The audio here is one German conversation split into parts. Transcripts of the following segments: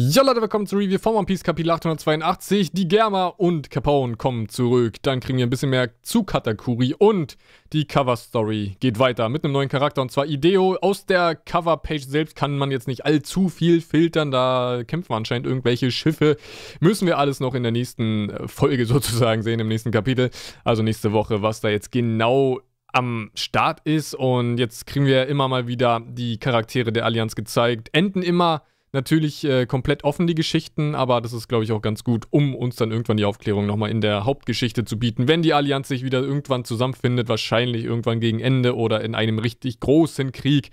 Ja Leute, willkommen zur Review von One Piece Kapitel 882. Die Germa und Capone kommen zurück. Dann kriegen wir ein bisschen mehr zu Katakuri und die Cover-Story geht weiter mit einem neuen Charakter und zwar Ideo. Aus der Cover-Page selbst kann man jetzt nicht allzu viel filtern, da kämpfen anscheinend irgendwelche Schiffe. Müssen wir alles noch in der nächsten äh, Folge sozusagen sehen, im nächsten Kapitel. Also nächste Woche, was da jetzt genau am Start ist. Und jetzt kriegen wir immer mal wieder die Charaktere der Allianz gezeigt. Enden immer natürlich äh, komplett offen, die Geschichten, aber das ist, glaube ich, auch ganz gut, um uns dann irgendwann die Aufklärung nochmal in der Hauptgeschichte zu bieten. Wenn die Allianz sich wieder irgendwann zusammenfindet, wahrscheinlich irgendwann gegen Ende oder in einem richtig großen Krieg,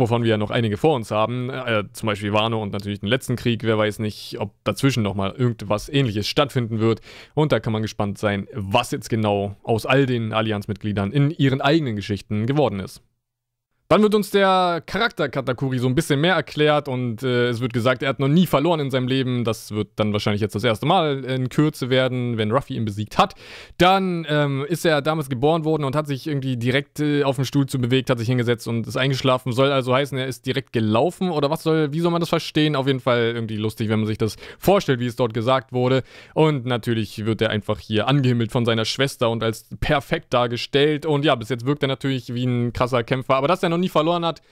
wovon wir ja noch einige vor uns haben, äh, zum Beispiel Wano und natürlich den letzten Krieg, wer weiß nicht, ob dazwischen nochmal irgendwas ähnliches stattfinden wird. Und da kann man gespannt sein, was jetzt genau aus all den Allianzmitgliedern in ihren eigenen Geschichten geworden ist. Dann wird uns der Charakter Katakuri so ein bisschen mehr erklärt und äh, es wird gesagt, er hat noch nie verloren in seinem Leben. Das wird dann wahrscheinlich jetzt das erste Mal in Kürze werden, wenn Ruffy ihn besiegt hat. Dann ähm, ist er damals geboren worden und hat sich irgendwie direkt äh, auf dem Stuhl zu bewegt, hat sich hingesetzt und ist eingeschlafen. Soll also heißen, er ist direkt gelaufen oder was soll, wie soll man das verstehen? Auf jeden Fall irgendwie lustig, wenn man sich das vorstellt, wie es dort gesagt wurde. Und natürlich wird er einfach hier angehimmelt von seiner Schwester und als perfekt dargestellt. Und ja, bis jetzt wirkt er natürlich wie ein krasser Kämpfer, aber dass er noch nie verloren hat,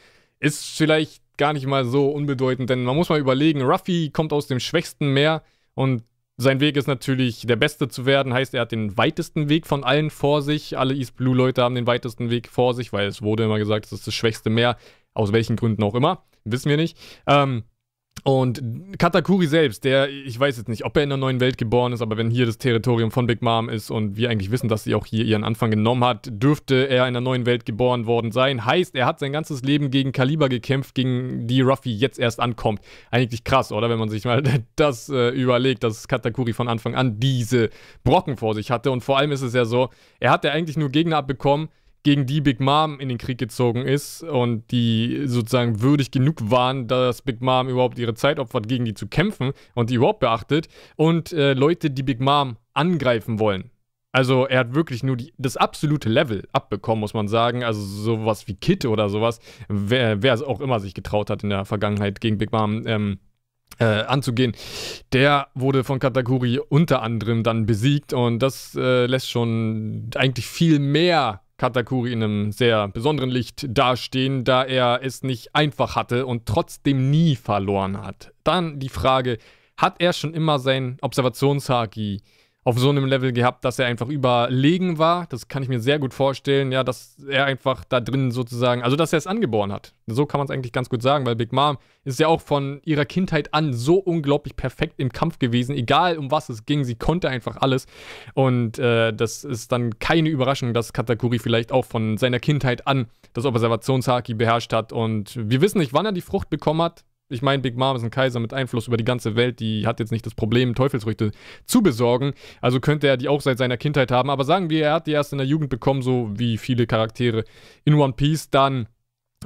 ist vielleicht gar nicht mal so unbedeutend, denn man muss mal überlegen, Ruffy kommt aus dem schwächsten Meer und sein Weg ist natürlich, der Beste zu werden, heißt, er hat den weitesten Weg von allen vor sich. Alle East Blue Leute haben den weitesten Weg vor sich, weil es wurde immer gesagt, es ist das schwächste Meer, aus welchen Gründen auch immer, wissen wir nicht. Ähm, und Katakuri selbst, der, ich weiß jetzt nicht, ob er in der neuen Welt geboren ist, aber wenn hier das Territorium von Big Mom ist und wir eigentlich wissen, dass sie auch hier ihren Anfang genommen hat, dürfte er in der neuen Welt geboren worden sein. Heißt, er hat sein ganzes Leben gegen Kaliber gekämpft, gegen die Ruffy jetzt erst ankommt. Eigentlich krass, oder? Wenn man sich mal das äh, überlegt, dass Katakuri von Anfang an diese Brocken vor sich hatte. Und vor allem ist es ja so, er hat ja eigentlich nur Gegner abbekommen, gegen die Big Mom in den Krieg gezogen ist und die sozusagen würdig genug waren, dass Big Mom überhaupt ihre Zeit opfert, gegen die zu kämpfen und die überhaupt beachtet und äh, Leute, die Big Mom angreifen wollen. Also er hat wirklich nur die, das absolute Level abbekommen, muss man sagen. Also sowas wie Kit oder sowas, wer, wer es auch immer sich getraut hat in der Vergangenheit gegen Big Mom ähm, äh, anzugehen, der wurde von Katakuri unter anderem dann besiegt und das äh, lässt schon eigentlich viel mehr Katakuri in einem sehr besonderen Licht dastehen, da er es nicht einfach hatte und trotzdem nie verloren hat. Dann die Frage, hat er schon immer sein Observationshaki auf so einem Level gehabt, dass er einfach überlegen war. Das kann ich mir sehr gut vorstellen, ja, dass er einfach da drin sozusagen, also dass er es angeboren hat. So kann man es eigentlich ganz gut sagen, weil Big Mom ist ja auch von ihrer Kindheit an so unglaublich perfekt im Kampf gewesen, egal um was es ging, sie konnte einfach alles. Und äh, das ist dann keine Überraschung, dass Katakuri vielleicht auch von seiner Kindheit an das Observationshaki beherrscht hat. Und wir wissen nicht, wann er die Frucht bekommen hat ich meine, Big Mom ist ein Kaiser mit Einfluss über die ganze Welt, die hat jetzt nicht das Problem, Teufelsfrüchte zu besorgen. Also könnte er die auch seit seiner Kindheit haben. Aber sagen wir, er hat die erst in der Jugend bekommen, so wie viele Charaktere in One Piece, dann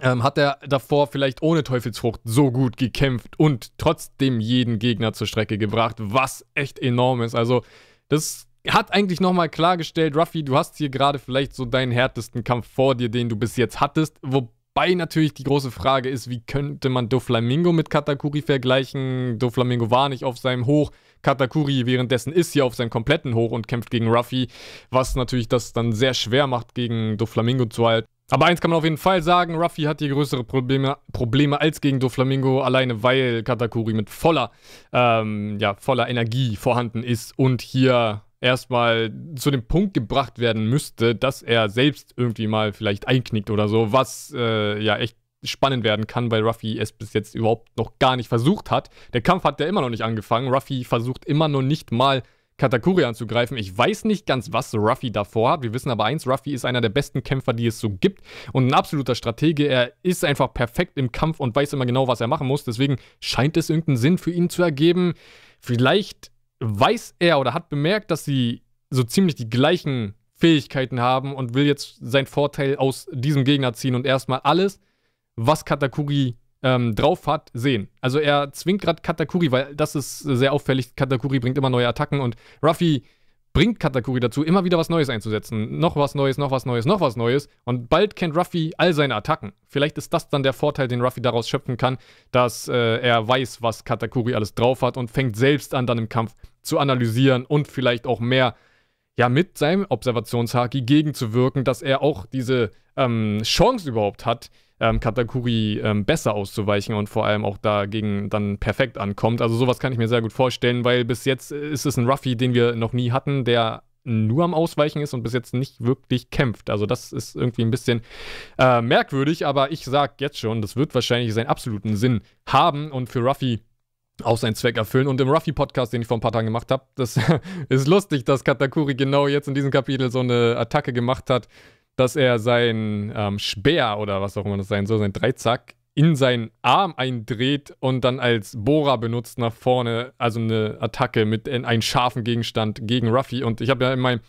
ähm, hat er davor vielleicht ohne Teufelsfrucht so gut gekämpft und trotzdem jeden Gegner zur Strecke gebracht, was echt enorm ist. Also, das hat eigentlich nochmal klargestellt, Ruffy, du hast hier gerade vielleicht so deinen härtesten Kampf vor dir, den du bis jetzt hattest, wobei Wobei natürlich die große Frage ist, wie könnte man Doflamingo mit Katakuri vergleichen? Doflamingo war nicht auf seinem Hoch. Katakuri währenddessen ist hier auf seinem kompletten Hoch und kämpft gegen Ruffy, was natürlich das dann sehr schwer macht, gegen Doflamingo zu halten. Aber eins kann man auf jeden Fall sagen, Ruffy hat hier größere Probleme, Probleme als gegen Doflamingo, alleine weil Katakuri mit voller, ähm, ja, voller Energie vorhanden ist und hier erstmal zu dem Punkt gebracht werden müsste, dass er selbst irgendwie mal vielleicht einknickt oder so, was äh, ja echt spannend werden kann, weil Ruffy es bis jetzt überhaupt noch gar nicht versucht hat. Der Kampf hat ja immer noch nicht angefangen. Ruffy versucht immer noch nicht mal Katakuri anzugreifen. Ich weiß nicht ganz, was Ruffy davor hat. Wir wissen aber eins, Ruffy ist einer der besten Kämpfer, die es so gibt und ein absoluter Stratege. Er ist einfach perfekt im Kampf und weiß immer genau, was er machen muss. Deswegen scheint es irgendeinen Sinn für ihn zu ergeben. Vielleicht weiß er oder hat bemerkt, dass sie so ziemlich die gleichen Fähigkeiten haben und will jetzt seinen Vorteil aus diesem Gegner ziehen und erstmal alles, was Katakuri ähm, drauf hat, sehen. Also er zwingt gerade Katakuri, weil das ist sehr auffällig. Katakuri bringt immer neue Attacken und Ruffy bringt Katakuri dazu, immer wieder was Neues einzusetzen. Noch was Neues, noch was Neues, noch was Neues. Und bald kennt Ruffy all seine Attacken. Vielleicht ist das dann der Vorteil, den Ruffy daraus schöpfen kann, dass äh, er weiß, was Katakuri alles drauf hat und fängt selbst an, dann im Kampf zu analysieren und vielleicht auch mehr ja, mit seinem Observationshaki gegenzuwirken, dass er auch diese ähm, Chance überhaupt hat, ähm, Katakuri ähm, besser auszuweichen und vor allem auch dagegen dann perfekt ankommt. Also sowas kann ich mir sehr gut vorstellen, weil bis jetzt ist es ein Ruffy, den wir noch nie hatten, der nur am Ausweichen ist und bis jetzt nicht wirklich kämpft. Also das ist irgendwie ein bisschen äh, merkwürdig, aber ich sag jetzt schon, das wird wahrscheinlich seinen absoluten Sinn haben und für Ruffy auch seinen Zweck erfüllen. Und im Ruffy-Podcast, den ich vor ein paar Tagen gemacht habe, das ist lustig, dass Katakuri genau jetzt in diesem Kapitel so eine Attacke gemacht hat, dass er sein ähm, Speer oder was auch immer das sein soll, sein Dreizack, in seinen Arm eindreht und dann als Bohrer benutzt nach vorne, also eine Attacke mit einem scharfen Gegenstand gegen Ruffy. Und ich habe ja in meinem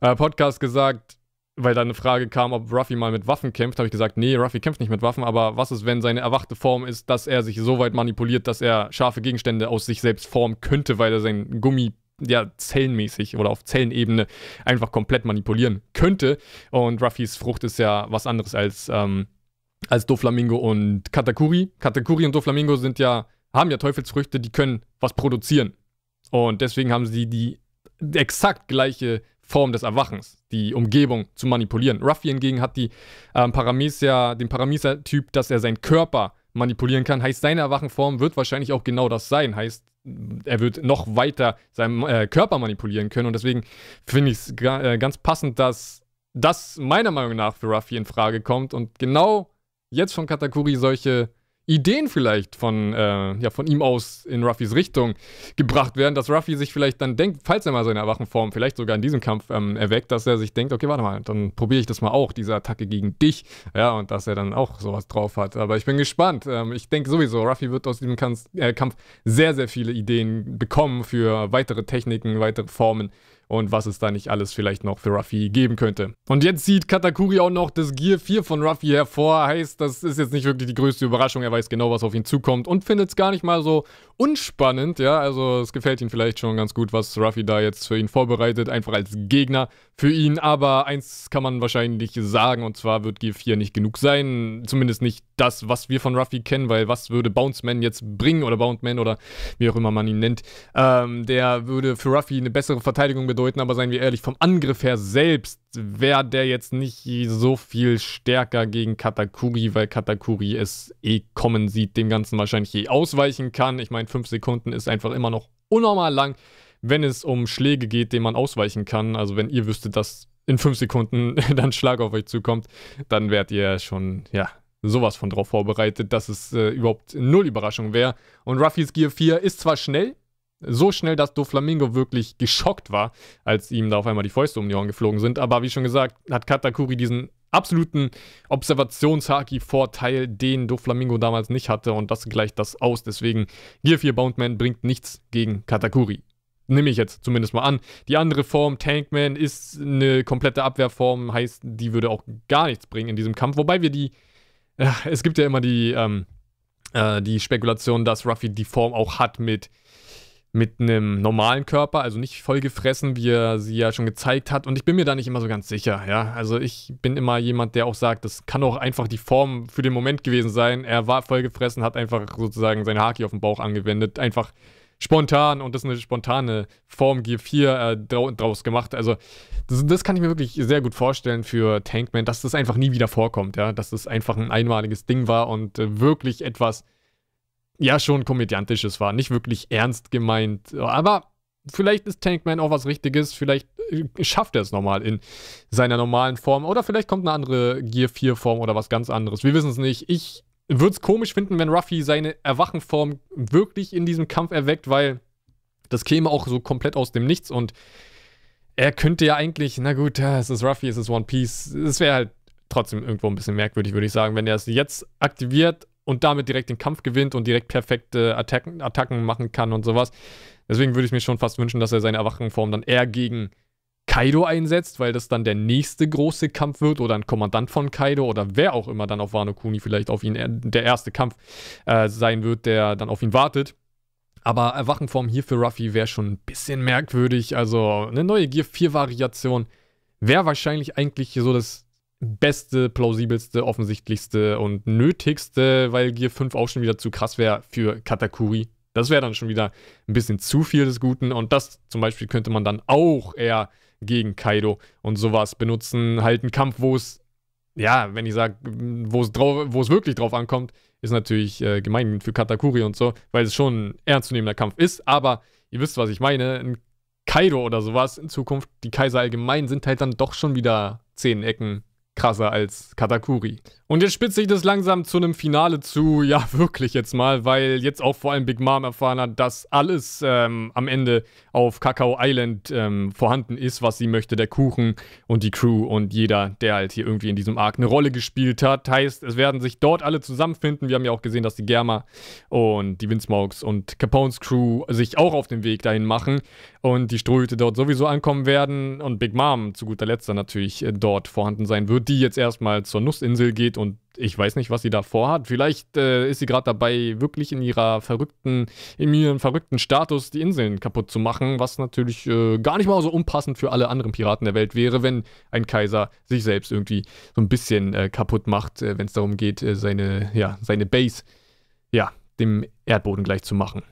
äh, Podcast gesagt, weil da eine Frage kam, ob Ruffy mal mit Waffen kämpft, habe ich gesagt, nee, Ruffy kämpft nicht mit Waffen, aber was ist, wenn seine erwachte Form ist, dass er sich so weit manipuliert, dass er scharfe Gegenstände aus sich selbst formen könnte, weil er sein Gummi ja, zellenmäßig oder auf Zellenebene einfach komplett manipulieren könnte. Und Ruffys Frucht ist ja was anderes als, ähm, als Doflamingo und Katakuri. Katakuri und Doflamingo sind ja, haben ja Teufelsfrüchte, die können was produzieren. Und deswegen haben sie die exakt gleiche Form des Erwachens, die Umgebung zu manipulieren. Ruffy hingegen hat die ähm, Paramecia, den Paramecia-Typ, dass er seinen Körper manipulieren kann. Heißt, seine Erwachenform wird wahrscheinlich auch genau das sein. Heißt, er wird noch weiter seinen äh, Körper manipulieren können. Und deswegen finde ich es äh, ganz passend, dass das meiner Meinung nach für Ruffy in Frage kommt und genau jetzt von Katakuri solche Ideen vielleicht von, äh, ja, von ihm aus in Ruffys Richtung gebracht werden, dass Ruffy sich vielleicht dann denkt, falls er mal seine Erwachenform vielleicht sogar in diesem Kampf ähm, erweckt, dass er sich denkt, okay, warte mal, dann probiere ich das mal auch, diese Attacke gegen dich, ja, und dass er dann auch sowas drauf hat. Aber ich bin gespannt. Ähm, ich denke sowieso, Ruffy wird aus diesem Kampf, äh, Kampf sehr, sehr viele Ideen bekommen für weitere Techniken, weitere Formen und was es da nicht alles vielleicht noch für Ruffy geben könnte. Und jetzt sieht Katakuri auch noch das Gear 4 von Ruffy hervor. Heißt, das ist jetzt nicht wirklich die größte Überraschung. Er weiß genau, was auf ihn zukommt und findet es gar nicht mal so unspannend. Ja, also es gefällt ihm vielleicht schon ganz gut, was Ruffy da jetzt für ihn vorbereitet. Einfach als Gegner für ihn. Aber eins kann man wahrscheinlich sagen und zwar wird Gear 4 nicht genug sein. Zumindest nicht das, was wir von Ruffy kennen, weil was würde Bounce Man jetzt bringen oder Bounce Man oder wie auch immer man ihn nennt. Ähm, der würde für Ruffy eine bessere Verteidigung bedeuten, aber seien wir ehrlich, vom Angriff her selbst wäre der jetzt nicht so viel stärker gegen Katakuri, weil Katakuri es eh kommen sieht, dem Ganzen wahrscheinlich eh ausweichen kann. Ich meine, 5 Sekunden ist einfach immer noch unnormal lang, wenn es um Schläge geht, denen man ausweichen kann. Also wenn ihr wüsstet, dass in 5 Sekunden dann Schlag auf euch zukommt, dann wärt ihr schon, ja, sowas von drauf vorbereitet, dass es äh, überhaupt null Überraschung wäre. Und Ruffys Gear 4 ist zwar schnell, so schnell, dass Doflamingo wirklich geschockt war, als ihm da auf einmal die Fäuste um die Ohren geflogen sind. Aber wie schon gesagt, hat Katakuri diesen absoluten Observationshaki-Vorteil, den Doflamingo damals nicht hatte. Und das gleicht das aus. Deswegen, Gear 4 Boundman bringt nichts gegen Katakuri. Nehme ich jetzt zumindest mal an. Die andere Form, Tankman, ist eine komplette Abwehrform, heißt, die würde auch gar nichts bringen in diesem Kampf. Wobei wir die. Es gibt ja immer die, ähm, äh, die Spekulation, dass Ruffy die Form auch hat mit mit einem normalen Körper, also nicht voll gefressen, wie er sie ja schon gezeigt hat. Und ich bin mir da nicht immer so ganz sicher, ja. Also ich bin immer jemand, der auch sagt, das kann auch einfach die Form für den Moment gewesen sein. Er war voll gefressen, hat einfach sozusagen seine Haki auf den Bauch angewendet. Einfach spontan und das ist eine spontane Form G4 äh, draus gemacht. Also das, das, kann ich mir wirklich sehr gut vorstellen für Tankman, dass das einfach nie wieder vorkommt, ja. Dass das einfach ein einmaliges Ding war und äh, wirklich etwas ja schon komödiantisches war. Nicht wirklich ernst gemeint. Aber vielleicht ist Tankman auch was Richtiges. Vielleicht äh, schafft er es nochmal in seiner normalen Form. Oder vielleicht kommt eine andere Gear 4 Form oder was ganz anderes. Wir wissen es nicht. Ich würde es komisch finden, wenn Ruffy seine Erwachenform wirklich in diesem Kampf erweckt, weil das käme auch so komplett aus dem Nichts und er könnte ja eigentlich, na gut, es ist Ruffy, es ist One Piece. Es wäre halt trotzdem irgendwo ein bisschen merkwürdig, würde ich sagen, wenn er es jetzt aktiviert und damit direkt den Kampf gewinnt und direkt perfekte Attacken, Attacken machen kann und sowas. Deswegen würde ich mir schon fast wünschen, dass er seine Erwachenform dann eher gegen Kaido einsetzt, weil das dann der nächste große Kampf wird oder ein Kommandant von Kaido oder wer auch immer dann auf Wano Kuni vielleicht auf ihn der erste Kampf äh, sein wird, der dann auf ihn wartet. Aber Erwachenform hier für Ruffy wäre schon ein bisschen merkwürdig. Also eine neue Gear 4 Variation wäre wahrscheinlich eigentlich so das beste, plausibelste, offensichtlichste und nötigste, weil Gear 5 auch schon wieder zu krass wäre für Katakuri. Das wäre dann schon wieder ein bisschen zu viel des Guten und das zum Beispiel könnte man dann auch eher gegen Kaido und sowas benutzen. Halt ein Kampf, wo es, ja, wenn ich sage, wo es wirklich drauf ankommt, ist natürlich äh, gemein für Katakuri und so, weil es schon ein ernstzunehmender Kampf ist, aber ihr wisst, was ich meine. Ein Kaido oder sowas in Zukunft, die Kaiser allgemein sind halt dann doch schon wieder zehn Ecken krasser als Katakuri. Und jetzt spitzt sich das langsam zu einem Finale zu, ja wirklich jetzt mal, weil jetzt auch vor allem Big Mom erfahren hat, dass alles ähm, am Ende auf Kakao Island ähm, vorhanden ist, was sie möchte, der Kuchen und die Crew und jeder, der halt hier irgendwie in diesem Arc eine Rolle gespielt hat. Heißt, es werden sich dort alle zusammenfinden. Wir haben ja auch gesehen, dass die Germa und die Windsmokes und Capones Crew sich auch auf den Weg dahin machen und die Strohhüte dort sowieso ankommen werden und Big Mom zu guter Letzt dann natürlich äh, dort vorhanden sein wird, die jetzt erstmal zur Nussinsel geht und ich weiß nicht, was sie da vorhat. Vielleicht äh, ist sie gerade dabei, wirklich in ihrer verrückten, in ihrem verrückten Status die Inseln kaputt zu machen, was natürlich äh, gar nicht mal so unpassend für alle anderen Piraten der Welt wäre, wenn ein Kaiser sich selbst irgendwie so ein bisschen äh, kaputt macht, äh, wenn es darum geht, äh, seine, ja, seine Base, ja, dem Erdboden gleich zu machen.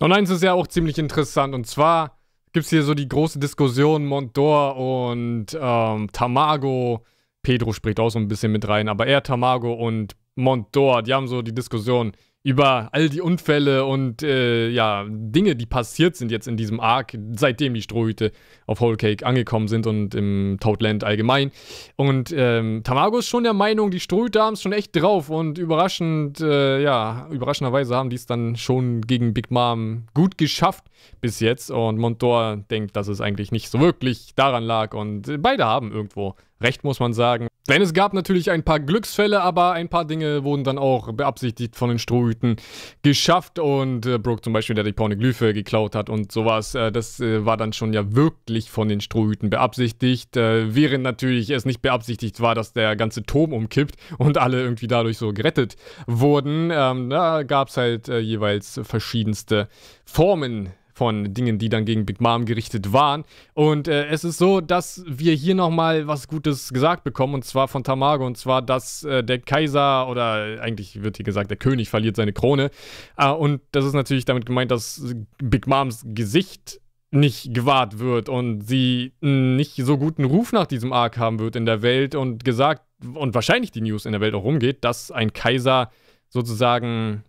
Und eins ist ja auch ziemlich interessant, und zwar gibt es hier so die große Diskussion Mondor und ähm, Tamago. Pedro spricht auch so ein bisschen mit rein, aber er, Tamago und Mondor, die haben so die Diskussion, über all die Unfälle und äh, ja, Dinge, die passiert sind jetzt in diesem Arc, seitdem die Strohhüte auf Whole Cake angekommen sind und im Toadland allgemein. Und ähm, Tamago ist schon der Meinung, die Strohhüte haben es schon echt drauf und überraschend, äh, ja, überraschenderweise haben die es dann schon gegen Big Mom gut geschafft bis jetzt. Und Montor denkt, dass es eigentlich nicht so wirklich daran lag und beide haben irgendwo recht, muss man sagen. Denn es gab natürlich ein paar Glücksfälle, aber ein paar Dinge wurden dann auch beabsichtigt von den Strohhüten geschafft. Und äh, Brooke zum Beispiel, der die Pornoglyphe geklaut hat und sowas, äh, das äh, war dann schon ja wirklich von den Strohhüten beabsichtigt. Äh, während natürlich es nicht beabsichtigt war, dass der ganze Turm umkippt und alle irgendwie dadurch so gerettet wurden. Ähm, da gab es halt äh, jeweils verschiedenste Formen von Dingen, die dann gegen Big Mom gerichtet waren. Und äh, es ist so, dass wir hier nochmal was Gutes gesagt bekommen, und zwar von Tamago, und zwar, dass äh, der Kaiser oder eigentlich wird hier gesagt, der König verliert seine Krone. Äh, und das ist natürlich damit gemeint, dass Big Moms Gesicht nicht gewahrt wird und sie nicht so guten Ruf nach diesem Arc haben wird in der Welt und gesagt und wahrscheinlich die News in der Welt auch rumgeht, dass ein Kaiser sozusagen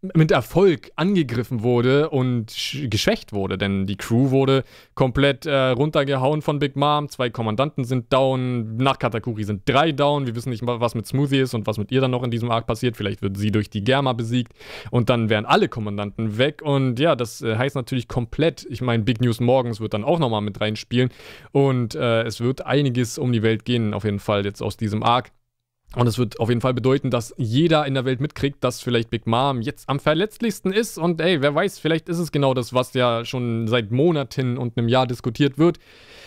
mit Erfolg angegriffen wurde und geschwächt wurde, denn die Crew wurde komplett äh, runtergehauen von Big Mom. Zwei Kommandanten sind down, nach Katakuri sind drei down. Wir wissen nicht, was mit Smoothie ist und was mit ihr dann noch in diesem Arc passiert. Vielleicht wird sie durch die Germa besiegt und dann wären alle Kommandanten weg. Und ja, das äh, heißt natürlich komplett, ich meine, Big News morgens wird dann auch nochmal mit reinspielen und äh, es wird einiges um die Welt gehen, auf jeden Fall jetzt aus diesem Arc. Und es wird auf jeden Fall bedeuten, dass jeder in der Welt mitkriegt, dass vielleicht Big Mom jetzt am verletzlichsten ist. Und ey, wer weiß, vielleicht ist es genau das, was ja schon seit Monaten und einem Jahr diskutiert wird.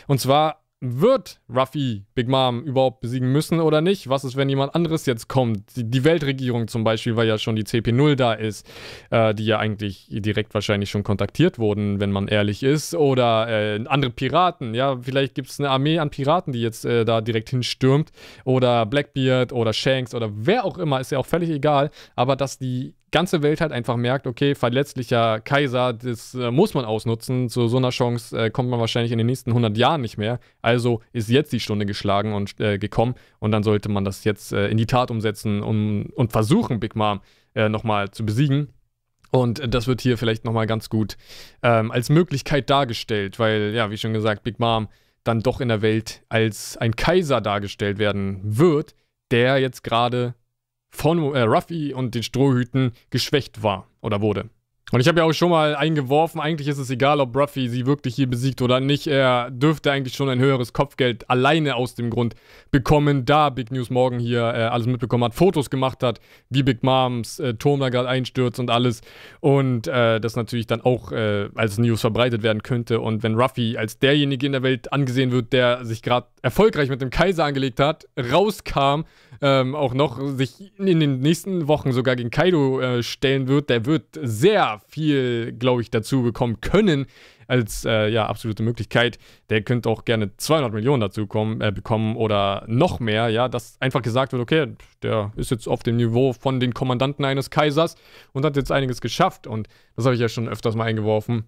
Und zwar wird Ruffy Big Mom überhaupt besiegen müssen oder nicht? Was ist, wenn jemand anderes jetzt kommt? Die, Weltregierung zum Beispiel, weil ja schon die CP0 da ist, äh, die ja eigentlich direkt wahrscheinlich schon kontaktiert wurden, wenn man ehrlich ist. Oder äh, andere Piraten, ja, vielleicht gibt es eine Armee an Piraten, die jetzt äh, da direkt hinstürmt. Oder Blackbeard oder Shanks oder wer auch immer, ist ja auch völlig egal. Aber dass die ganze Welt halt einfach merkt, okay, verletzlicher Kaiser, das äh, muss man ausnutzen. Zu so einer Chance äh, kommt man wahrscheinlich in den nächsten 100 Jahren nicht mehr. Also ist jetzt die Stunde geschlagen und äh, gekommen und dann sollte man das jetzt äh, in die Tat umsetzen und, und versuchen, Big Mom äh, nochmal zu besiegen. Und das wird hier vielleicht nochmal ganz gut ähm, als Möglichkeit dargestellt, weil, ja, wie schon gesagt, Big Mom dann doch in der Welt als ein Kaiser dargestellt werden wird, der jetzt gerade von äh, Ruffy und den Strohhüten geschwächt war oder wurde. Und ich habe ja auch schon mal eingeworfen, eigentlich ist es egal, ob Ruffy sie wirklich hier besiegt oder nicht. Er dürfte eigentlich schon ein höheres Kopfgeld alleine aus dem Grund bekommen, da Big News Morgan hier äh, alles mitbekommen hat, Fotos gemacht hat, wie Big Moms äh, Turm da gerade einstürzt und alles. Und äh, das natürlich dann auch äh, als News verbreitet werden könnte. Und wenn Ruffy als derjenige in der Welt angesehen wird, der sich gerade erfolgreich mit dem Kaiser angelegt hat, rauskam, ähm, auch noch sich in den nächsten Wochen sogar gegen Kaido äh, stellen wird, der wird sehr viel, glaube ich, dazu bekommen können als äh, ja, absolute Möglichkeit. Der könnte auch gerne 200 Millionen dazu kommen, äh, bekommen oder noch mehr, ja, dass einfach gesagt wird, okay, der ist jetzt auf dem Niveau von den Kommandanten eines Kaisers und hat jetzt einiges geschafft und das habe ich ja schon öfters mal eingeworfen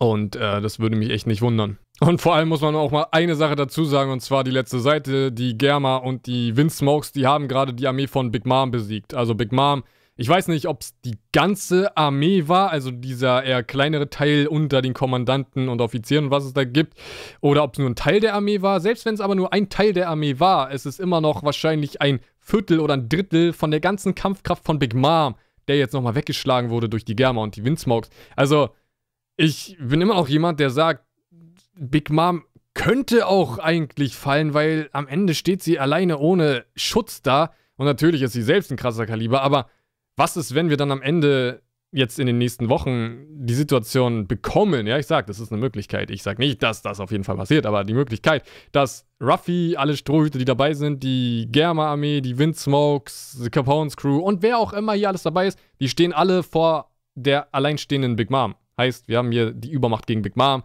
und äh, das würde mich echt nicht wundern. Und vor allem muss man auch mal eine Sache dazu sagen, und zwar die letzte Seite, die Germa und die Windsmokes, die haben gerade die Armee von Big Mom besiegt. Also Big Mom ich weiß nicht, ob es die ganze Armee war, also dieser eher kleinere Teil unter den Kommandanten und Offizieren was es da gibt, oder ob es nur ein Teil der Armee war. Selbst wenn es aber nur ein Teil der Armee war, es ist immer noch wahrscheinlich ein Viertel oder ein Drittel von der ganzen Kampfkraft von Big Mom, der jetzt nochmal weggeschlagen wurde durch die Germa und die Windsmokes. Also, ich bin immer noch jemand, der sagt, Big Mom könnte auch eigentlich fallen, weil am Ende steht sie alleine ohne Schutz da. Und natürlich ist sie selbst ein krasser Kaliber, aber was ist, wenn wir dann am Ende jetzt in den nächsten Wochen die Situation bekommen, ja, ich sage, das ist eine Möglichkeit. Ich sage nicht, dass das auf jeden Fall passiert, aber die Möglichkeit, dass Ruffy, alle Strohhüte, die dabei sind, die Germa-Armee, die Windsmokes, die Capone's Crew und wer auch immer hier alles dabei ist, die stehen alle vor der alleinstehenden Big Mom. Heißt, wir haben hier die Übermacht gegen Big Mom.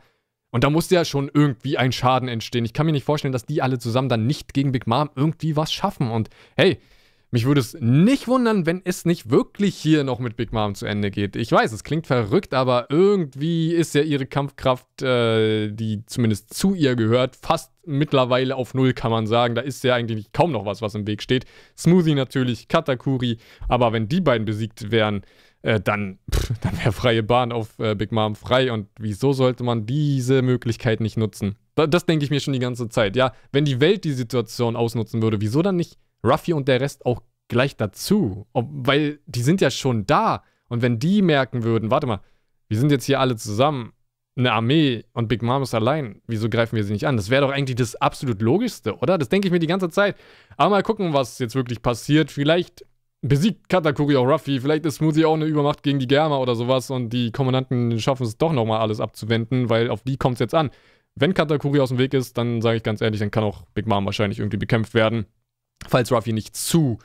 Und da muss ja schon irgendwie ein Schaden entstehen. Ich kann mir nicht vorstellen, dass die alle zusammen dann nicht gegen Big Mom irgendwie was schaffen. Und hey, mich würde es nicht wundern, wenn es nicht wirklich hier noch mit Big Mom zu Ende geht. Ich weiß, es klingt verrückt, aber irgendwie ist ja ihre Kampfkraft, äh, die zumindest zu ihr gehört, fast mittlerweile auf Null, kann man sagen. Da ist ja eigentlich kaum noch was, was im Weg steht. Smoothie natürlich, Katakuri, aber wenn die beiden besiegt wären, äh, dann, dann wäre freie Bahn auf äh, Big Mom frei. Und wieso sollte man diese Möglichkeit nicht nutzen? Das, das denke ich mir schon die ganze Zeit. Ja, wenn die Welt die Situation ausnutzen würde, wieso dann nicht Ruffy und der Rest auch gleich dazu. Ob, weil die sind ja schon da. Und wenn die merken würden, warte mal, wir sind jetzt hier alle zusammen, eine Armee und Big Mom ist allein, wieso greifen wir sie nicht an? Das wäre doch eigentlich das absolut Logischste, oder? Das denke ich mir die ganze Zeit. Aber mal gucken, was jetzt wirklich passiert. Vielleicht besiegt Katakuri auch Ruffy, vielleicht ist Smoothie auch eine Übermacht gegen die Germa oder sowas und die Kommandanten schaffen es doch nochmal alles abzuwenden, weil auf die kommt es jetzt an. Wenn Katakuri aus dem Weg ist, dann sage ich ganz ehrlich, dann kann auch Big Mom wahrscheinlich irgendwie bekämpft werden falls Ruffy nicht zu,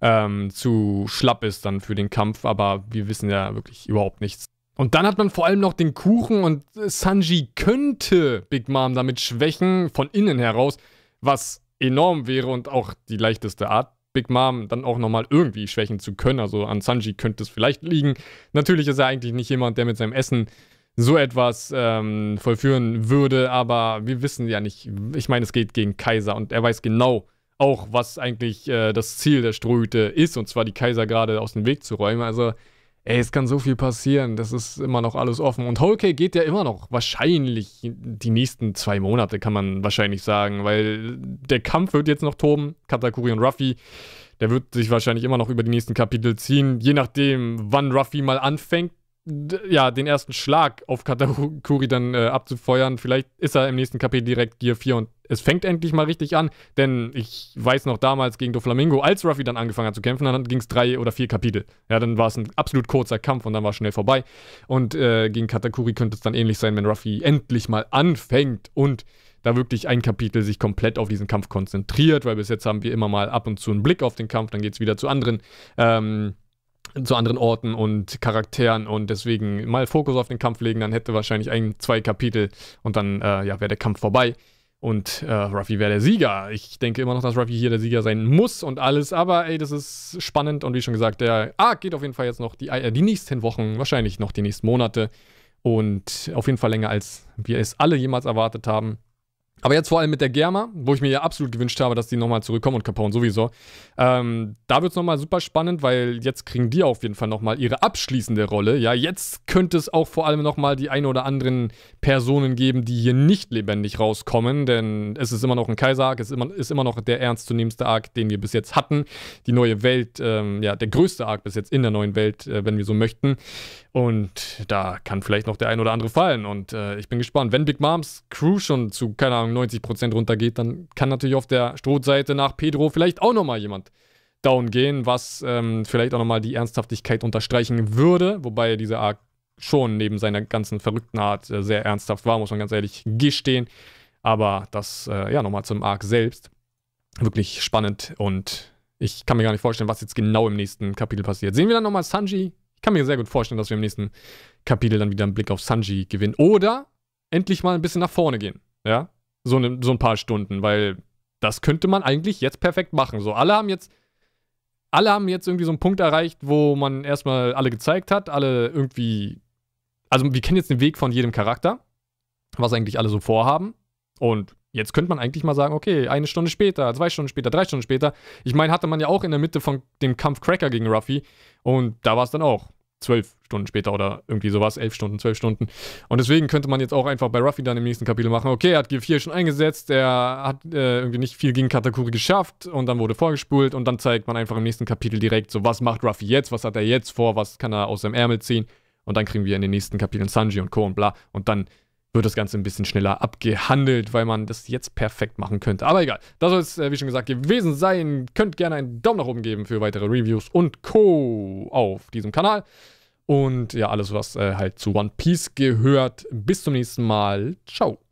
ähm, zu schlapp ist dann für den Kampf, aber wir wissen ja wirklich überhaupt nichts. Und dann hat man vor allem noch den Kuchen und Sanji könnte Big Mom damit schwächen, von innen heraus, was enorm wäre und auch die leichteste Art, Big Mom dann auch nochmal irgendwie schwächen zu können. Also an Sanji könnte es vielleicht liegen. Natürlich ist er eigentlich nicht jemand, der mit seinem Essen so etwas ähm, vollführen würde, aber wir wissen ja nicht. Ich meine, es geht gegen Kaiser und er weiß genau, auch, was eigentlich äh, das Ziel der Strohhüte ist, und zwar die Kaiser gerade aus dem Weg zu räumen. Also, ey, es kann so viel passieren, das ist immer noch alles offen. Und Whole geht ja immer noch, wahrscheinlich die nächsten zwei Monate, kann man wahrscheinlich sagen, weil der Kampf wird jetzt noch toben, Katakuri und Ruffy. Der wird sich wahrscheinlich immer noch über die nächsten Kapitel ziehen, je nachdem, wann Ruffy mal anfängt, ja, den ersten Schlag auf Katakuri dann äh, abzufeuern. Vielleicht ist er im nächsten Kapitel direkt Gear 4 und es fängt endlich mal richtig an, denn ich weiß noch damals gegen Doflamingo, als Ruffy dann angefangen hat zu kämpfen, dann ging es drei oder vier Kapitel. Ja, dann war es ein absolut kurzer Kampf und dann war es schnell vorbei. Und äh, gegen Katakuri könnte es dann ähnlich sein, wenn Ruffy endlich mal anfängt und da wirklich ein Kapitel sich komplett auf diesen Kampf konzentriert, weil bis jetzt haben wir immer mal ab und zu einen Blick auf den Kampf, dann geht es wieder zu anderen ähm, zu anderen Orten und Charakteren und deswegen mal Fokus auf den Kampf legen, dann hätte wahrscheinlich ein, zwei Kapitel und dann äh, ja, wäre der Kampf vorbei und äh, Ruffy wäre der Sieger. Ich denke immer noch, dass Ruffy hier der Sieger sein muss und alles, aber ey, das ist spannend und wie schon gesagt, der Arc geht auf jeden Fall jetzt noch die, äh, die nächsten Wochen, wahrscheinlich noch die nächsten Monate und auf jeden Fall länger, als wir es alle jemals erwartet haben. Aber jetzt vor allem mit der Germa, wo ich mir ja absolut gewünscht habe, dass die nochmal zurückkommen und Capone sowieso. Ähm, da wird es nochmal super spannend, weil jetzt kriegen die auf jeden Fall nochmal ihre abschließende Rolle. Ja, jetzt könnte es auch vor allem nochmal die ein oder anderen Personen geben, die hier nicht lebendig rauskommen, denn es ist immer noch ein Kaiser-Arc, es ist immer, ist immer noch der ernstzunehmendste Arc, den wir bis jetzt hatten. Die neue Welt, ähm, ja, der größte Arc bis jetzt in der neuen Welt, äh, wenn wir so möchten. Und da kann vielleicht noch der ein oder andere fallen. Und äh, ich bin gespannt. Wenn Big Moms Crew schon zu, keine Ahnung, 90% runtergeht, dann kann natürlich auf der Strohseite nach Pedro vielleicht auch nochmal jemand down gehen, was ähm, vielleicht auch nochmal die Ernsthaftigkeit unterstreichen würde. Wobei dieser Arc schon neben seiner ganzen verrückten Art äh, sehr ernsthaft war, muss man ganz ehrlich gestehen. Aber das, äh, ja, nochmal zum Arc selbst. Wirklich spannend und ich kann mir gar nicht vorstellen, was jetzt genau im nächsten Kapitel passiert. Sehen wir dann nochmal Sanji kann mir sehr gut vorstellen, dass wir im nächsten Kapitel dann wieder einen Blick auf Sanji gewinnen. Oder endlich mal ein bisschen nach vorne gehen. Ja, so, ne, so ein paar Stunden, weil das könnte man eigentlich jetzt perfekt machen. So, alle haben jetzt, alle haben jetzt irgendwie so einen Punkt erreicht, wo man erstmal alle gezeigt hat, alle irgendwie, also wir kennen jetzt den Weg von jedem Charakter, was eigentlich alle so vorhaben. Und jetzt könnte man eigentlich mal sagen, okay, eine Stunde später, zwei Stunden später, drei Stunden später. Ich meine, hatte man ja auch in der Mitte von dem Kampf Cracker gegen Ruffy und da war es dann auch zwölf Stunden später oder irgendwie sowas, elf Stunden, zwölf Stunden. Und deswegen könnte man jetzt auch einfach bei Ruffy dann im nächsten Kapitel machen, okay, er hat G4 schon eingesetzt, er hat äh, irgendwie nicht viel gegen Katakuri geschafft und dann wurde vorgespult und dann zeigt man einfach im nächsten Kapitel direkt so, was macht Ruffy jetzt, was hat er jetzt vor, was kann er aus seinem Ärmel ziehen und dann kriegen wir in den nächsten Kapiteln Sanji und Co. und bla und dann wird das Ganze ein bisschen schneller abgehandelt, weil man das jetzt perfekt machen könnte. Aber egal, das soll es, äh, wie schon gesagt, gewesen sein. Könnt gerne einen Daumen nach oben geben für weitere Reviews und Co. auf diesem Kanal. Und ja, alles, was äh, halt zu One Piece gehört. Bis zum nächsten Mal. Ciao.